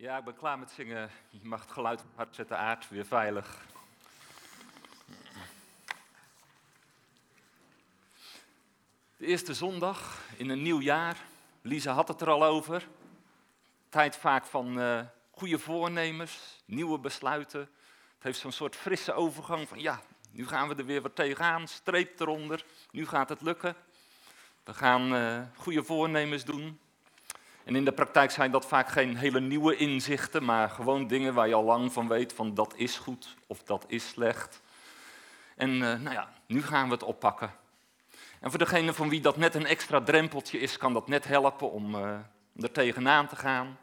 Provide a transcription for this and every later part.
Ja, ik ben klaar met zingen. Je mag het geluid hard zetten, aard, weer veilig. De eerste zondag in een nieuw jaar. Lisa had het er al over. Tijd vaak van uh, goede voornemens, nieuwe besluiten. Het heeft zo'n soort frisse overgang van ja, nu gaan we er weer wat tegenaan, streep eronder, nu gaat het lukken. We gaan uh, goede voornemens doen. En in de praktijk zijn dat vaak geen hele nieuwe inzichten, maar gewoon dingen waar je al lang van weet van dat is goed of dat is slecht. En uh, nou ja, nu gaan we het oppakken. En voor degene van wie dat net een extra drempeltje is, kan dat net helpen om, uh, om er tegenaan te gaan.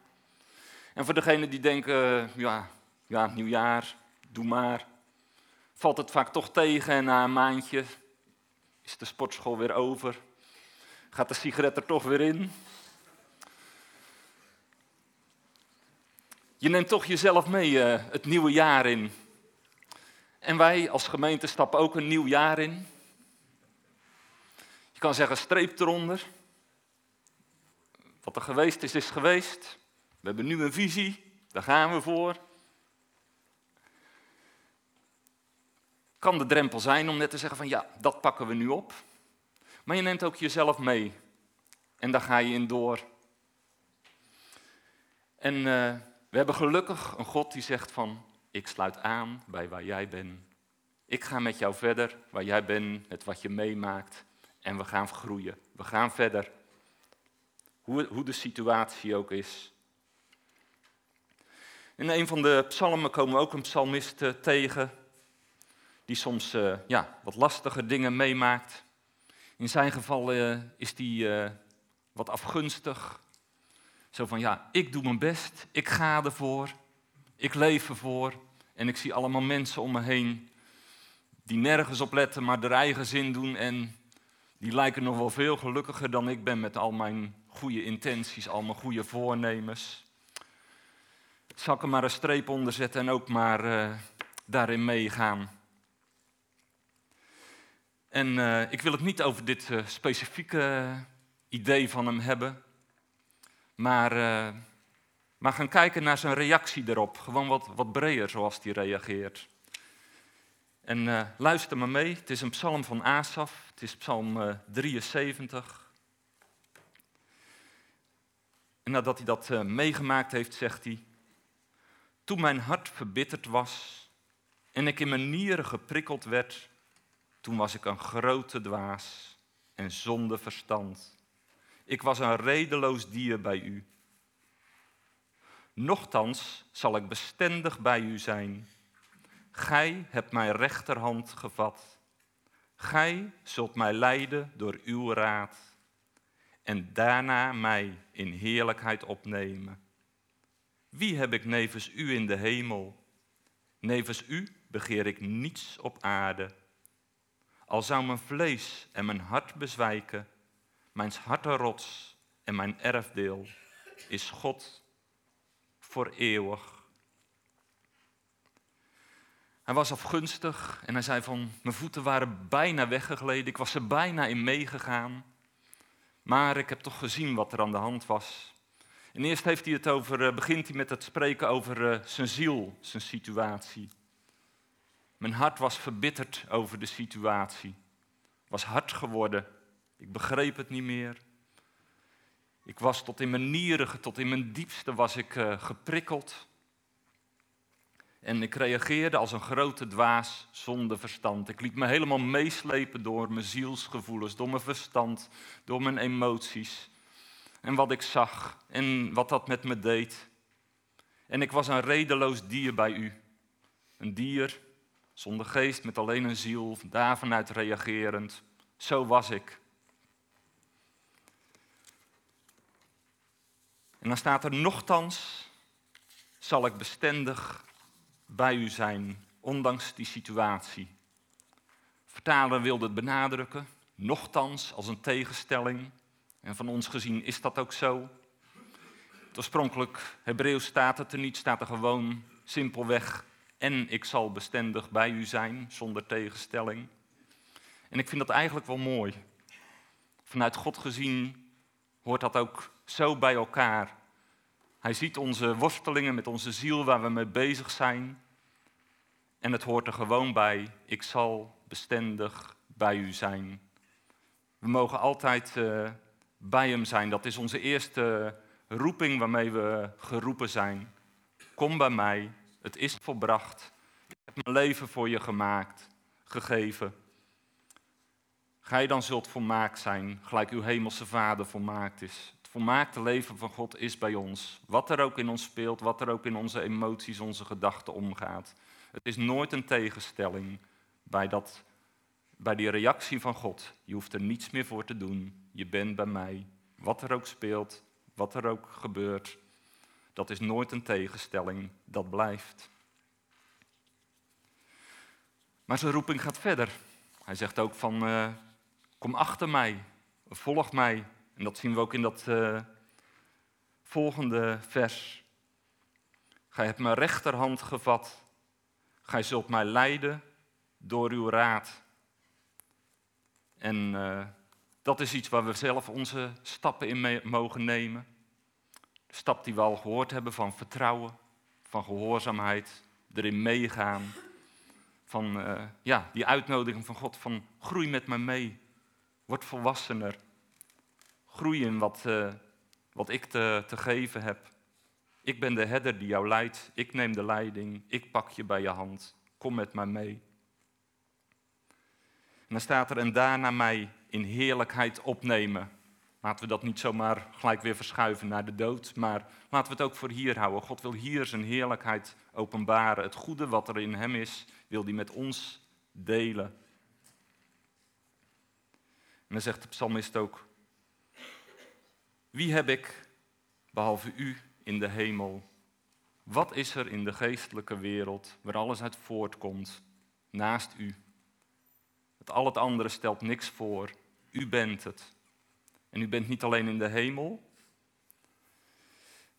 En voor degene die denken, ja, ja, nieuwjaar, doe maar. Valt het vaak toch tegen en na een maandje is de sportschool weer over. Gaat de sigaret er toch weer in. Je neemt toch jezelf mee uh, het nieuwe jaar in. En wij als gemeente stappen ook een nieuw jaar in. Je kan zeggen streep eronder. Wat er geweest is, is geweest. We hebben nu een visie, daar gaan we voor. Kan de drempel zijn om net te zeggen van ja, dat pakken we nu op. Maar je neemt ook jezelf mee. En daar ga je in door. En uh, we hebben gelukkig een God die zegt van ik sluit aan bij waar jij bent. Ik ga met jou verder waar jij bent, met wat je meemaakt. En we gaan groeien. We gaan verder. Hoe, hoe de situatie ook is. In een van de psalmen komen we ook een psalmist uh, tegen, die soms uh, ja, wat lastige dingen meemaakt. In zijn geval uh, is die wat afgunstig. Zo van, ja, ik doe mijn best, ik ga ervoor, ik leef ervoor. En ik zie allemaal mensen om me heen die nergens op letten, maar er eigen zin doen. En die lijken nog wel veel gelukkiger dan ik ben met al mijn goede intenties, al mijn goede voornemens zal ik er maar een streep onder zetten en ook maar uh, daarin meegaan. En uh, ik wil het niet over dit uh, specifieke idee van hem hebben, maar, maar gaan kijken naar zijn reactie erop. Gewoon wat, wat breder zoals hij reageert. En luister maar mee, het is een psalm van Asaf, het is psalm 73. En nadat hij dat meegemaakt heeft, zegt hij, toen mijn hart verbitterd was en ik in mijn nieren geprikkeld werd, toen was ik een grote dwaas en zonder verstand. Ik was een redeloos dier bij u. Nochtans zal ik bestendig bij u zijn. Gij hebt mijn rechterhand gevat. Gij zult mij leiden door uw raad en daarna mij in heerlijkheid opnemen. Wie heb ik nevens u in de hemel? Nevens u begeer ik niets op aarde. Al zou mijn vlees en mijn hart bezwijken, mijn hartenrots en mijn erfdeel is God voor eeuwig. Hij was afgunstig en hij zei van, mijn voeten waren bijna weggegleden, ik was er bijna in meegegaan, maar ik heb toch gezien wat er aan de hand was. En eerst heeft hij het over, eh, begint hij met het spreken over uh, zijn ziel, zijn situatie. Mijn hart was verbitterd over de situatie. Was hard geworden. Ik begreep het niet meer. Ik was tot in mijn nieren, tot in mijn diepste was ik uh, geprikkeld. En ik reageerde als een grote dwaas zonder verstand. Ik liet me helemaal meeslepen door mijn zielsgevoelens, door mijn verstand, door mijn emoties en wat ik zag en wat dat met me deed. En ik was een redeloos dier bij u. Een dier zonder geest, met alleen een ziel, daar vanuit reagerend. Zo was ik. En dan staat er nochtans zal ik bestendig bij u zijn, ondanks die situatie. Vertaler wilde het benadrukken, nochtans als een tegenstelling. En van ons gezien is dat ook zo. Het oorspronkelijk Hebreeuws staat het er niet, staat er gewoon simpelweg en ik zal bestendig bij u zijn, zonder tegenstelling. En ik vind dat eigenlijk wel mooi. Vanuit God gezien hoort dat ook zo bij elkaar. Hij ziet onze worstelingen met onze ziel waar we mee bezig zijn. En het hoort er gewoon bij. Ik zal bestendig bij u zijn. We mogen altijd uh, bij hem zijn. Dat is onze eerste roeping waarmee we geroepen zijn. Kom bij mij. Het is volbracht. Ik heb mijn leven voor je gemaakt, gegeven. Gij dan zult volmaakt zijn, gelijk uw hemelse Vader volmaakt is. Het volmaakte leven van God is bij ons. Wat er ook in ons speelt, wat er ook in onze emoties, onze gedachten omgaat. Het is nooit een tegenstelling bij, dat, bij die reactie van God. Je hoeft er niets meer voor te doen. Je bent bij mij. Wat er ook speelt, wat er ook gebeurt, dat is nooit een tegenstelling. Dat blijft. Maar zijn roeping gaat verder. Hij zegt ook van, uh, kom achter mij, volg mij. En dat zien we ook in dat uh, volgende vers. Gij hebt mijn rechterhand gevat. Gij zult mij leiden door uw raad. En uh, dat is iets waar we zelf onze stappen in mogen nemen. De stap die we al gehoord hebben van vertrouwen, van gehoorzaamheid, erin meegaan. Van uh, ja, die uitnodiging van God van groei met me mee. Word volwassener. Groei in wat, uh, wat ik te, te geven heb. Ik ben de herder die jou leidt. Ik neem de leiding. Ik pak je bij je hand. Kom met mij mee. En dan staat er, en daarna mij in heerlijkheid opnemen. Laten we dat niet zomaar gelijk weer verschuiven naar de dood, maar laten we het ook voor hier houden. God wil hier zijn heerlijkheid openbaren. Het goede wat er in hem is, wil hij met ons delen. En dan zegt de psalmist ook, wie heb ik behalve u in de hemel? Wat is er in de geestelijke wereld waar alles uit voortkomt naast u? Het al het andere stelt niks voor. U bent het. En u bent niet alleen in de hemel,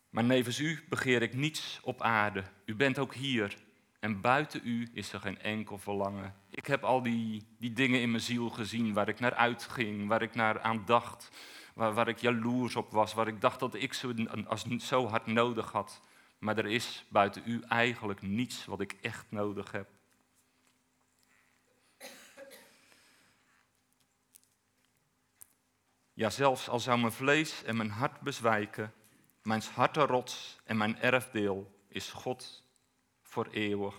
maar nevens u begeer ik niets op aarde. U bent ook hier. En buiten u is er geen enkel verlangen. Ik heb al die, die dingen in mijn ziel gezien waar ik naar uitging, waar ik naar aan dacht, waar, waar ik jaloers op was, waar ik dacht dat ik zo, zo hard nodig had. Maar er is buiten u eigenlijk niets wat ik echt nodig heb. Ja, zelfs al zou mijn vlees en mijn hart bezwijken, mijn hartenrots en mijn erfdeel is God voor eeuwig.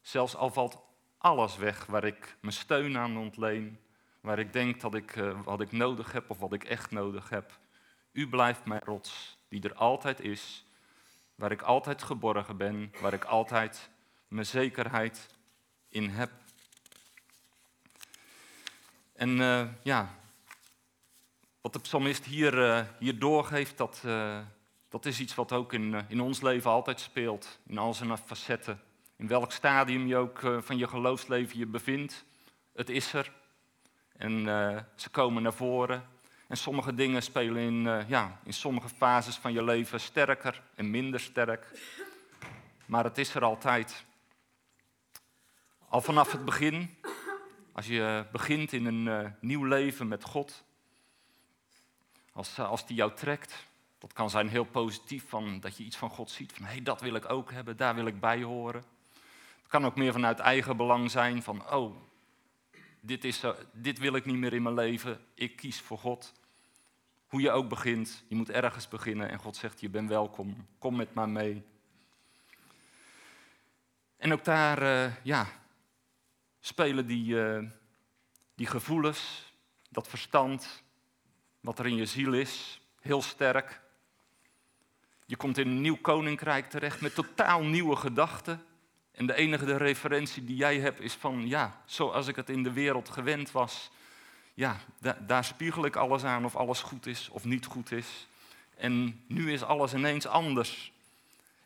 Zelfs al valt alles weg waar ik mijn steun aan ontleen, waar ik denk dat ik uh, wat ik nodig heb of wat ik echt nodig heb. U blijft mijn rots, die er altijd is, waar ik altijd geborgen ben, waar ik altijd mijn zekerheid in heb. En uh, ja, wat de psalmist hier, uh, hier doorgeeft, dat, dat is iets wat ook in, uh, in ons leven altijd speelt. In al zijn facetten. In welk stadium je ook van je geloofsleven je bevindt. Het is er. En ze komen naar voren. En sommige dingen spelen in, ja, in sommige fases van je leven sterker en minder sterk. Maar het is er altijd. Al vanaf het begin, als je begint in een nieuw leven met God, als, eh, als die jou trekt, dat kan zijn heel positief, van, dat je iets van God ziet, van hé, hey, dat wil ik ook hebben, daar wil ik bij horen. Het kan ook meer vanuit eigen belang zijn, van oh, dit, is, dit wil ik niet meer in mijn leven, ik kies voor God. Hoe je ook begint, je moet ergens beginnen en God zegt, je bent welkom, kom met mij mee. En ook daar, uh, ja, spelen die, uh, die gevoelens, dat verstand, wat er in je ziel is, heel sterk. Je komt in een nieuw koninkrijk terecht met totaal nieuwe gedachten. En de enige referentie die jij hebt is van, ja, zoals ik het in de wereld gewend was. Ja, daar spiegel ik alles aan of alles goed is of niet goed is. En nu is alles ineens anders.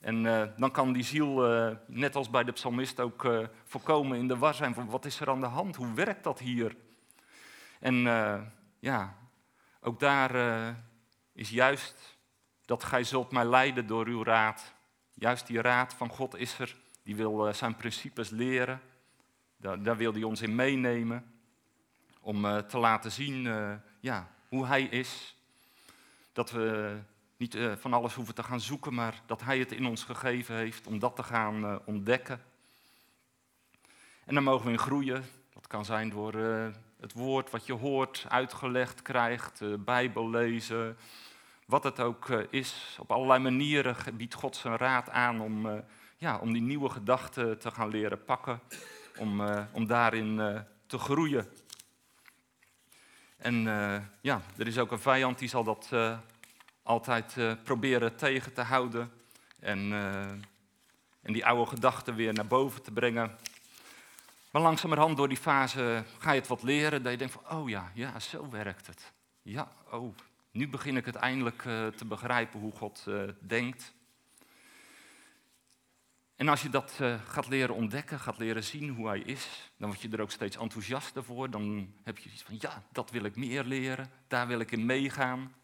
En uh, dan kan die ziel, uh, net als bij de psalmist, ook uh, voorkomen in de war zijn van wat is er aan de hand? Hoe werkt dat hier? En ja, ook daar is juist dat gij zult mij leiden door uw raad. Juist die raad van God is er, die wil uh, zijn principes leren. Daar, wil hij ons in meenemen. Om uh, te laten zien ja, hoe hij is. Dat we niet eh, van alles hoeven te gaan zoeken, maar dat Hij het in ons gegeven heeft om dat te gaan eh, ontdekken. En dan mogen we in groeien. Dat kan zijn door eh, het woord wat je hoort, uitgelegd krijgt, Bijbel lezen, wat het ook is. Op allerlei manieren biedt God zijn raad aan om, ja, om die nieuwe gedachten te gaan leren pakken, om, om daarin te groeien. En ja, er is ook een vijand die zal dat altijd proberen tegen te houden en, en die oude gedachten weer naar boven te brengen. Maar langzamerhand door die fase ga je het wat leren, dat je denkt van, oh ja, ja, zo werkt het. Ja, oh, nu begin ik het eindelijk uh, te begrijpen hoe God denkt. En als je dat gaat leren ontdekken, gaat leren zien hoe hij is, dan word je er ook steeds enthousiaster voor. Dan heb je iets van, ja, dat wil ik meer leren, daar wil ik in meegaan.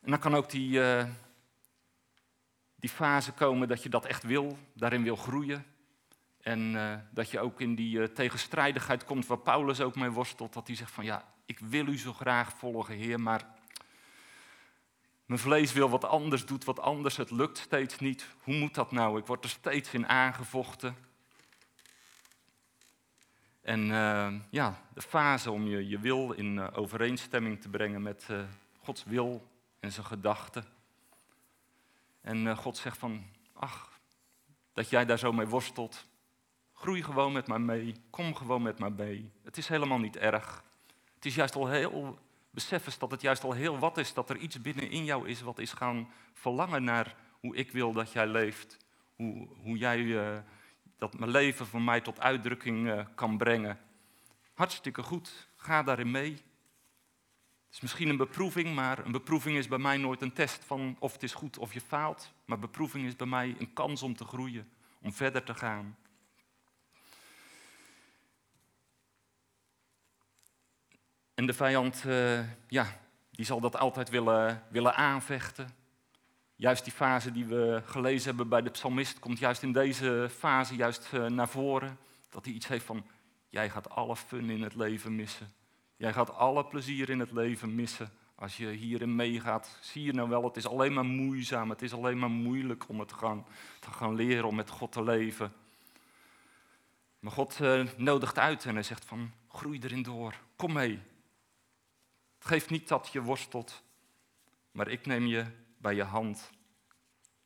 En dan kan ook die, die fase komen dat je dat echt wil, daarin wil groeien. En dat je ook in die tegenstrijdigheid komt waar Paulus ook mee worstelt. Dat hij zegt van ja, ik wil u zo graag volgen, Heer, maar mijn vlees wil wat anders, doet wat anders, het lukt steeds niet. Hoe moet dat nou? Ik word er steeds in aangevochten. En ja, de fase om je, je wil in overeenstemming te brengen met Gods wil en zijn gedachten. En God zegt van, ach, dat jij daar zo mee worstelt. Groei gewoon met mij mee, kom gewoon met mij mee. Het is helemaal niet erg. Het is juist al heel, besef dat het juist al heel wat is, dat er iets binnenin jou is wat is gaan verlangen naar hoe ik wil dat jij leeft. Hoe, hoe jij uh, dat mijn leven voor mij tot uitdrukking uh, kan brengen. Hartstikke goed, ga daarin mee. Het is misschien een beproeving, maar een beproeving is bij mij nooit een test van of het is goed of je faalt. Maar beproeving is bij mij een kans om te groeien, om verder te gaan. En de vijand, uh, ja, die zal dat altijd willen, willen aanvechten. Juist die fase die we gelezen hebben bij de psalmist komt juist in deze fase juist uh, naar voren. Dat hij iets heeft van, jij gaat alle fun in het leven missen. Jij gaat alle plezier in het leven missen als je hierin meegaat. Zie je nou wel, het is alleen maar moeizaam, het is alleen maar moeilijk om het te gaan, te gaan leren, om met God te leven. Maar God uh, nodigt uit en hij zegt van, groei erin door, kom mee. Het geeft niet dat je worstelt, maar ik neem je bij je hand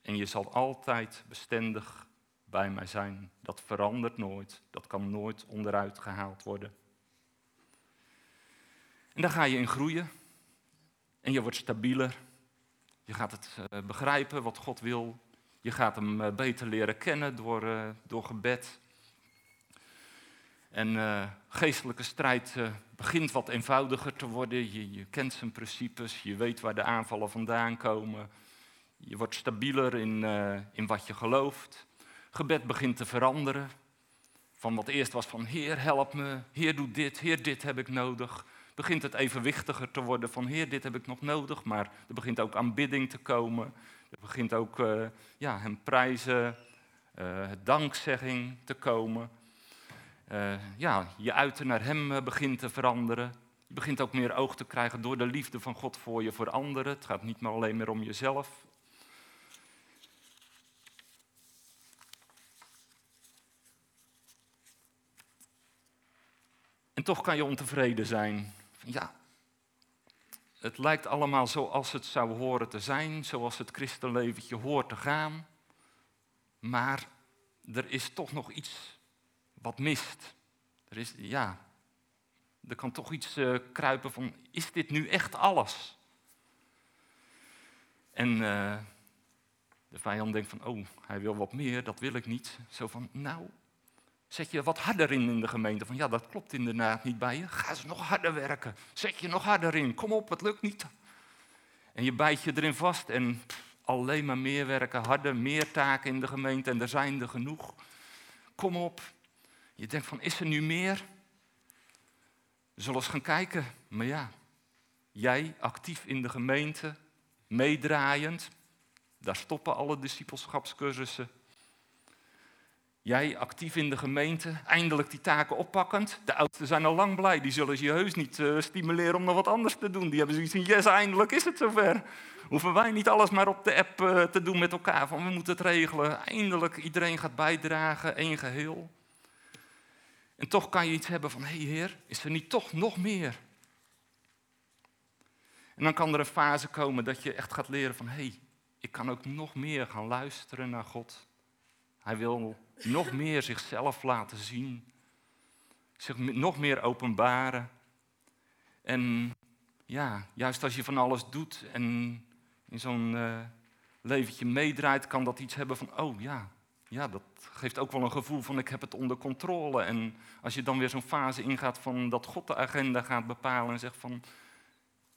en je zal altijd bestendig bij mij zijn. Dat verandert nooit, dat kan nooit onderuit gehaald worden. En daar ga je in groeien. En je wordt stabieler. Je gaat het uh, begrijpen wat God wil. Je gaat hem uh, beter leren kennen door, uh, door gebed. En geestelijke strijd begint wat eenvoudiger te worden. Je, kent zijn principes, je weet waar de aanvallen vandaan komen. Je wordt stabieler in, in wat je gelooft. Gebed begint te veranderen. Van wat eerst was van Heer, help me, Heer, doe dit, Heer, dit heb ik nodig begint het evenwichtiger te worden van Heer, dit heb ik nog nodig, maar er begint ook aanbidding te komen. Er begint ook ja, hem prijzen, dankzegging te komen. Uh, ja, je uiten naar hem begint te veranderen. Je begint ook meer oog te krijgen door de liefde van God voor je, voor anderen. Het gaat niet meer alleen meer om jezelf. En toch kan je ontevreden zijn ja, het lijkt allemaal zoals het zou horen te zijn, zoals het christenleventje hoort te gaan. Maar er is toch nog iets wat mist. Er is, ja, er kan toch iets uh, kruipen van, is dit nu echt alles? En uh, de vijand denkt van, oh, hij wil wat meer, dat wil ik niet. Zo van, nou, Zet je wat harder in in de gemeente. Van ja, dat klopt inderdaad niet bij je. Ga eens nog harder werken. Zet je nog harder in. Kom op, het lukt niet. En je bijt je erin vast en alleen maar meer werken, harder, meer taken in de gemeente en er zijn er genoeg. Kom op. Je denkt van, is er nu meer? We zullen eens gaan kijken. Maar ja, jij actief in de gemeente, meedraaiend, daar stoppen alle discipelschapscursussen. Jij actief in de gemeente, eindelijk die taken oppakkend. De oudsten zijn al lang blij, die zullen je heus niet uh, stimuleren om nog wat anders te doen. Die hebben zoiets van, yes, eindelijk is het zover. Hoeven wij niet alles maar op de app uh, te doen met elkaar, van we moeten het regelen. Eindelijk, iedereen gaat bijdragen, één geheel. En toch kan je iets hebben van, hé hey heer, is er niet toch nog meer? En dan kan er een fase komen dat je echt gaat leren van, hé, hey, ik kan ook nog meer gaan luisteren naar God. Hij wil nog meer zichzelf laten zien, zich nog meer openbaren. En ja, juist als je van alles doet en in zo'n uh, leventje meedraait, kan dat iets hebben van, oh ja, ja, dat geeft ook wel een gevoel van ik heb het onder controle. En als je dan weer zo'n fase ingaat van dat God de agenda gaat bepalen en zegt van,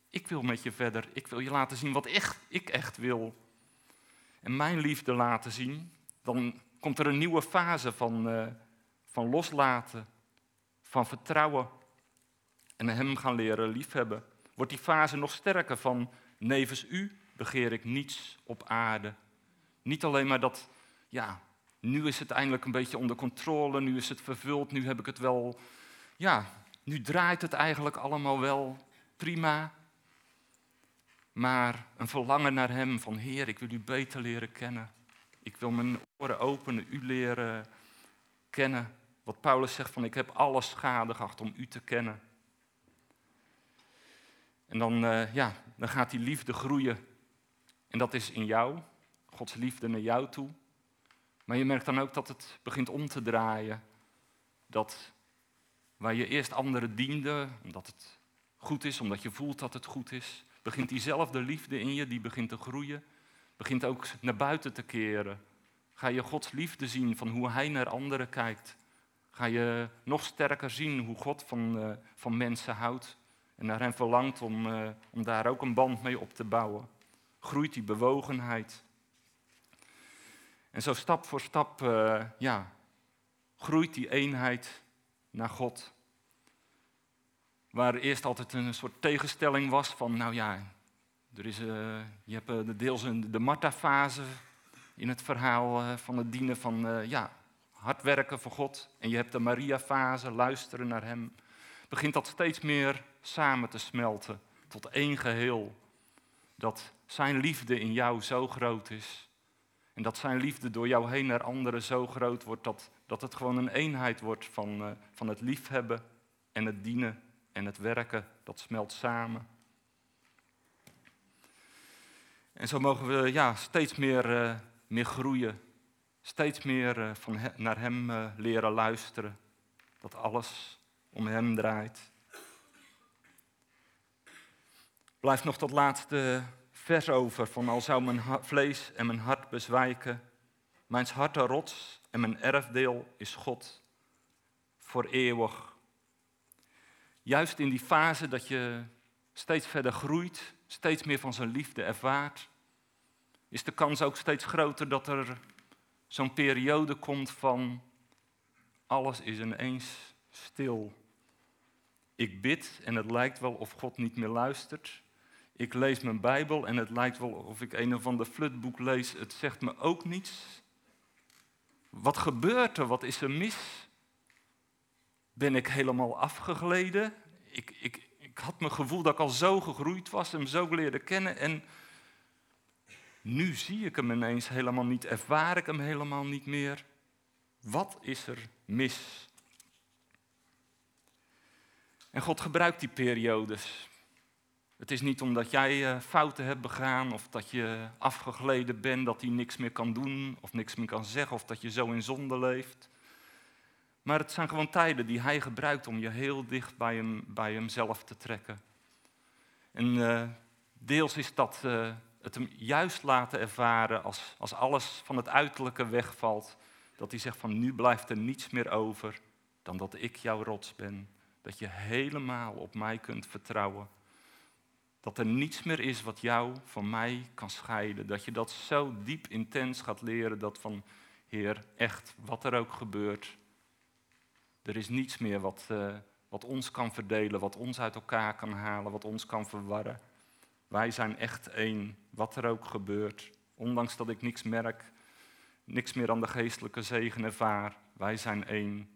ik wil met je verder, ik wil je laten zien wat echt, ik echt wil. En mijn liefde laten zien, dan komt er een nieuwe fase van, uh, van loslaten, van vertrouwen en hem gaan leren liefhebben. Wordt die fase nog sterker van nevens u begeer ik niets op aarde. Niet alleen maar dat, ja, nu is het eindelijk een beetje onder controle, nu is het vervuld, nu heb ik het wel, ja, nu draait het eigenlijk allemaal wel prima. Maar een verlangen naar Hem van Heer, ik wil U beter leren kennen. Ik wil mijn oren openen, U leren kennen. Wat Paulus zegt van ik heb alles schade gehad om U te kennen. En dan, uh, ja, dan gaat die liefde groeien. En dat is in jou, Gods liefde naar jou toe. Maar je merkt dan ook dat het begint om te draaien. Dat waar je eerst anderen diende, omdat het goed is, omdat je voelt dat het goed is, begint diezelfde liefde in je, die begint te groeien, begint ook naar buiten te keren. Ga je Gods liefde zien van hoe Hij naar anderen kijkt. Ga je nog sterker zien hoe God van, uh, van mensen houdt en naar hen verlangt om, uh, om daar ook een band mee op te bouwen. Groeit die bewogenheid. En zo stap voor stap uh, ja, groeit die eenheid naar God. Waar eerst altijd een soort tegenstelling was van, nou ja, er is, uh, je hebt uh, deels een, de Martha-fase in het verhaal van het dienen van, ja, hard werken voor God. En je hebt de Maria-fase, luisteren naar Hem. Begint dat steeds meer samen te smelten tot één geheel. Dat Zijn liefde in jou zo groot is en dat zijn liefde door jou heen naar anderen zo groot wordt dat, dat het gewoon een eenheid wordt van, uh, van het liefhebben en het dienen en het werken. Dat smelt samen. En zo mogen we ja, steeds meer, uh, meer groeien. Steeds meer uh, van naar Hem leren luisteren. Dat alles om Hem draait. Blijft nog tot laatste vers over van al zou mijn vlees en mijn hart bezwijken, mijn hart een rots en mijn erfdeel is God voor eeuwig. Juist in die fase dat je steeds verder groeit, steeds meer van zijn liefde ervaart, is de kans ook steeds groter dat er zo'n periode komt van alles is ineens stil. Ik bid en het lijkt wel of God niet meer luistert. Ik lees mijn Bijbel en het lijkt wel of ik een of ander flutboek lees. Het zegt me ook niets. Wat gebeurt er? Wat is er mis? Ben ik helemaal afgegleden? Ik, ik, ik had mijn gevoel dat ik al zo gegroeid was hem zo leerde kennen. En nu zie ik hem ineens helemaal niet, ervaar ik hem helemaal niet meer. Wat is er mis? En God gebruikt die periodes. Het is niet omdat jij eh, fouten hebt begaan of dat je afgegleden bent, dat hij niks meer kan doen of niks meer kan zeggen of dat je zo in zonde leeft. Maar het zijn gewoon tijden die hij gebruikt om je heel dicht bij, hem, bij hemzelf te trekken. En uh, deels is dat uh, het hem juist laten ervaren als, als alles van het uiterlijke wegvalt. Dat hij zegt van nu blijft er niets meer over dan dat ik jouw rots ben. Dat je helemaal op mij kunt vertrouwen. Dat er niets meer is wat jou van mij kan scheiden. Dat je dat zo diep intens gaat leren dat van, Heer, echt, wat er ook gebeurt, er is niets meer wat, uh, wat ons kan verdelen, wat ons uit elkaar kan halen, wat ons kan verwarren. Wij zijn echt één, wat er ook gebeurt. Ondanks dat ik niks merk, niks meer aan de geestelijke zegen ervaar. Wij zijn één.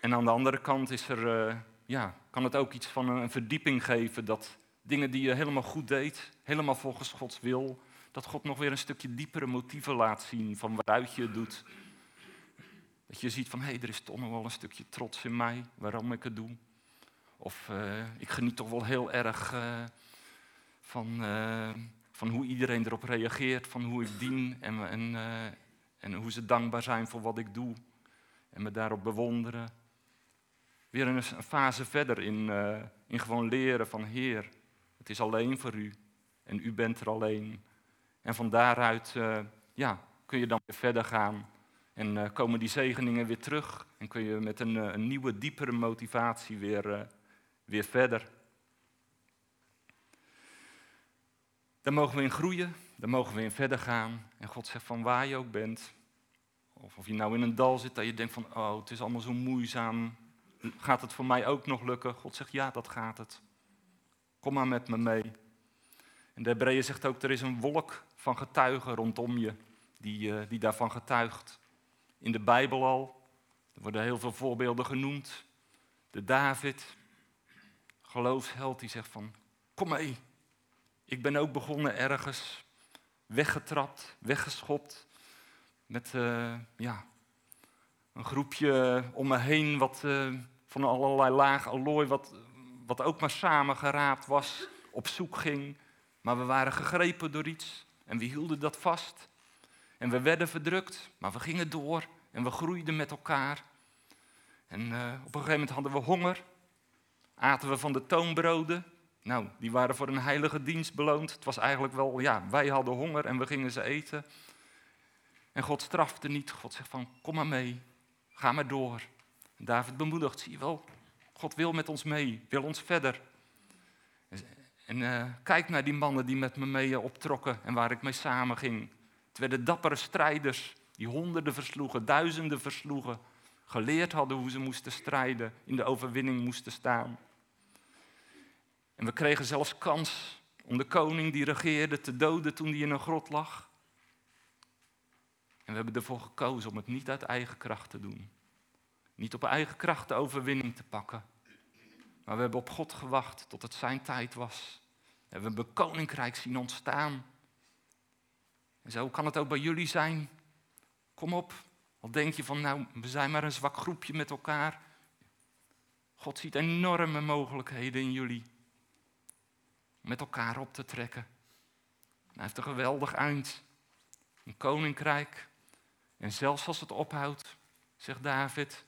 En aan de andere kant is er, uh, ja, kan het ook iets van een verdieping geven dat dingen die je helemaal goed deed, helemaal volgens Gods wil, dat God nog weer een stukje diepere motieven laat zien van waaruit je het doet. Dat je ziet van, hé, hey, er is toch nog wel een stukje trots in mij, waarom ik het doe. Of uh, ik geniet toch wel heel erg uh, van, uh, van hoe iedereen erop reageert, van hoe ik dien en, en, en hoe ze dankbaar zijn voor wat ik doe. En me daarop bewonderen. Weer een, fase verder in, in gewoon leren van Heer, het is alleen voor u en u bent er alleen. En van daaruit ja, kun je dan weer verder gaan en uh, komen die zegeningen weer terug en kun je met een, een nieuwe, diepere motivatie weer, weer verder. Daar mogen we in groeien, daar mogen we in verder gaan. En God zegt van waar je ook bent, of of je nou in een dal zit dat je denkt van oh het is allemaal zo moeizaam, gaat het voor mij ook nog lukken? God zegt ja dat gaat het. Kom maar met me mee. En de Hebreeën zegt ook er is een wolk van getuigen rondom je die, die daarvan getuigt in de Bijbel al. Er worden heel veel voorbeelden genoemd. De David, geloofsheld, die zegt van, kom mee. Ik ben ook begonnen ergens, weggetrapt, weggeschopt. Met uh, ja, een groepje om me heen wat, uh, van allerlei laag allooi, wat, wat ook maar samengeraapt was, op zoek ging. Maar we waren gegrepen door iets en we hielden dat vast. En we werden verdrukt, maar we gingen door en we groeiden met elkaar. En uh, op een gegeven moment hadden we honger. Aten we van de toonbroden. Nou, die waren voor een heilige dienst beloond. Het was eigenlijk wel, ja, wij hadden honger en we gingen ze eten. En God strafte niet. God zegt van, kom maar mee. Ga maar door. David bemoedigt, zie je wel, God wil met ons mee, wil ons verder. En uh, kijk naar die mannen die met me mee optrokken en waar ik mee samen ging. Het werden dappere strijders die honderden versloegen, duizenden versloegen, geleerd hadden hoe ze moesten strijden, in de overwinning moesten staan. En we kregen zelfs kans om de koning die regeerde te doden toen hij in een grot lag. En we hebben ervoor gekozen om het niet uit eigen kracht te doen. Niet op eigen kracht de overwinning te pakken. Maar we hebben op God gewacht tot het zijn tijd was. We hebben een koninkrijk zien ontstaan. En zo kan het ook bij jullie zijn. Kom op. Al denk je van, nou, we zijn maar een zwak groepje met elkaar. God ziet enorme mogelijkheden in jullie. Met elkaar op te trekken. hij heeft een geweldig eind. Een koninkrijk. En zelfs als het ophoudt, zegt David.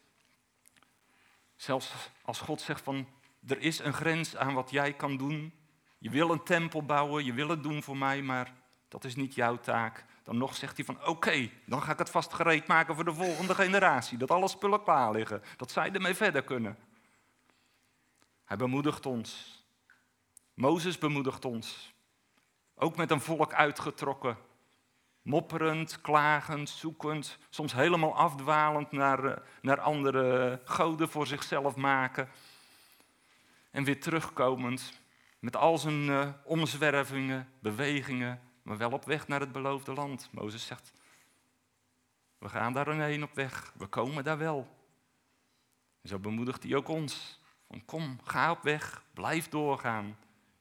Zelfs als God zegt van, er is een grens aan wat jij kan doen. Je wil een tempel bouwen, je wil het doen voor mij, maar dat is niet jouw taak. Dan nog zegt hij van oké, dan ga ik het vast gereed maken voor de volgende generatie. Dat alle spullen klaar liggen. Dat zij ermee verder kunnen. Hij bemoedigt ons. Mozes bemoedigt ons. Ook met een volk uitgetrokken. Mopperend, klagend, zoekend. Soms helemaal afdwalend naar, eh, naar andere goden voor zichzelf maken. En weer terugkomend met al zijn uh, omzwervingen, bewegingen, maar wel op weg naar het beloofde land. Mozes zegt, we gaan daar heen op weg, we komen daar wel. Zo bemoedigt hij ook ons. Kom, ga op weg, blijf doorgaan.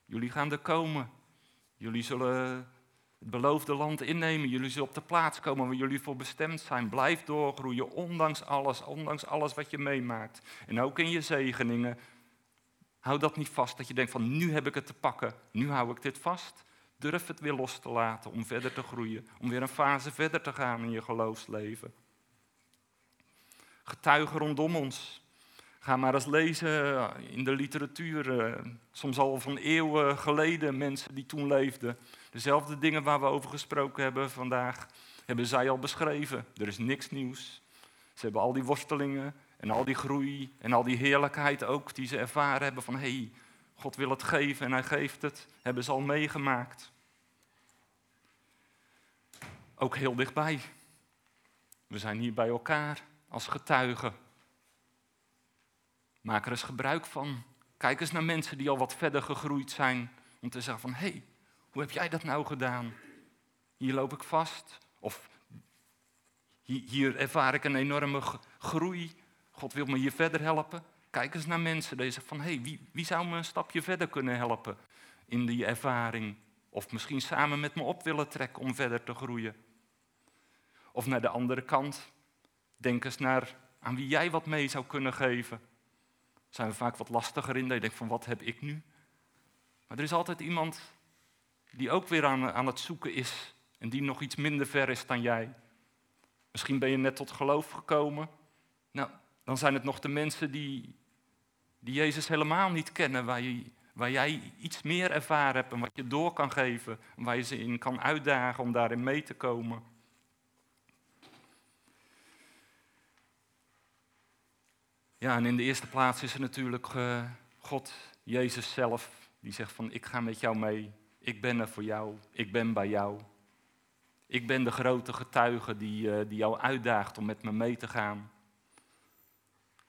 Jullie gaan er komen. Jullie zullen het beloofde land innemen. Jullie zullen op de plaats komen waar jullie voor bestemd zijn. Blijf doorgroeien, ondanks alles, ondanks alles wat je meemaakt. En ook in je zegeningen. Hou dat niet vast, dat je denkt van nu heb ik het te pakken, nu hou ik dit vast. Durf het weer los te laten om verder te groeien, om weer een fase verder te gaan in je geloofsleven. Getuigen rondom ons. Ga maar eens lezen in de literatuur, eh, soms al van eeuwen geleden, mensen die toen leefden. Dezelfde dingen waar we over gesproken hebben vandaag, hebben zij al beschreven. Er is niks nieuws. Ze hebben al die worstelingen en al die groei en al die heerlijkheid ook die ze ervaren hebben van hé, hey, God wil het geven en hij geeft het, hebben ze al meegemaakt. Ook heel dichtbij. We zijn hier bij elkaar als getuigen. Maak er eens gebruik van. Kijk eens naar mensen die al wat verder gegroeid zijn. Om te zeggen van, hé, hey, hoe heb jij dat nou gedaan? Hier loop ik vast. Of hier ervaar ik een enorme groei. God wil me hier verder helpen. Kijk eens naar mensen die zeggen van, hé, hey, wie, wie zou me een stapje verder kunnen helpen in die ervaring? Of misschien samen met me op willen trekken om verder te groeien. Of naar de andere kant, denk eens naar aan wie jij wat mee zou kunnen geven. Zijn we vaak wat lastiger in, dat je denkt van, wat heb ik nu? Maar er is altijd iemand die ook weer aan, aan het zoeken is en die nog iets minder ver is dan jij. Misschien ben je net tot geloof gekomen. Nou, dan zijn het nog de mensen die, die Jezus helemaal niet kennen, waar, je, waar jij iets meer ervaren hebt en wat je door kan geven, waar je ze in kan uitdagen om daarin mee te komen. Ja, en in de eerste plaats is er natuurlijk uh, God, Jezus zelf, die zegt van ik ga met jou mee, ik ben er voor jou, ik ben bij jou. Ik ben de grote getuige die, uh, die jou uitdaagt om met me mee te gaan.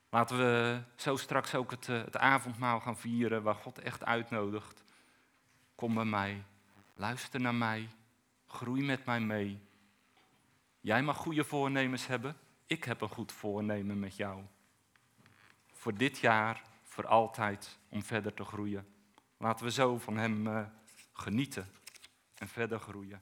Laten we zo straks ook het, uh, het avondmaal gaan vieren waar God echt uitnodigt. Kom bij mij, luister naar mij, groei met mij mee. Jij mag goede voornemens hebben, ik heb een goed voornemen met jou. Voor dit jaar, voor altijd, om verder te groeien. Laten we zo van Hem uh, genieten en verder groeien.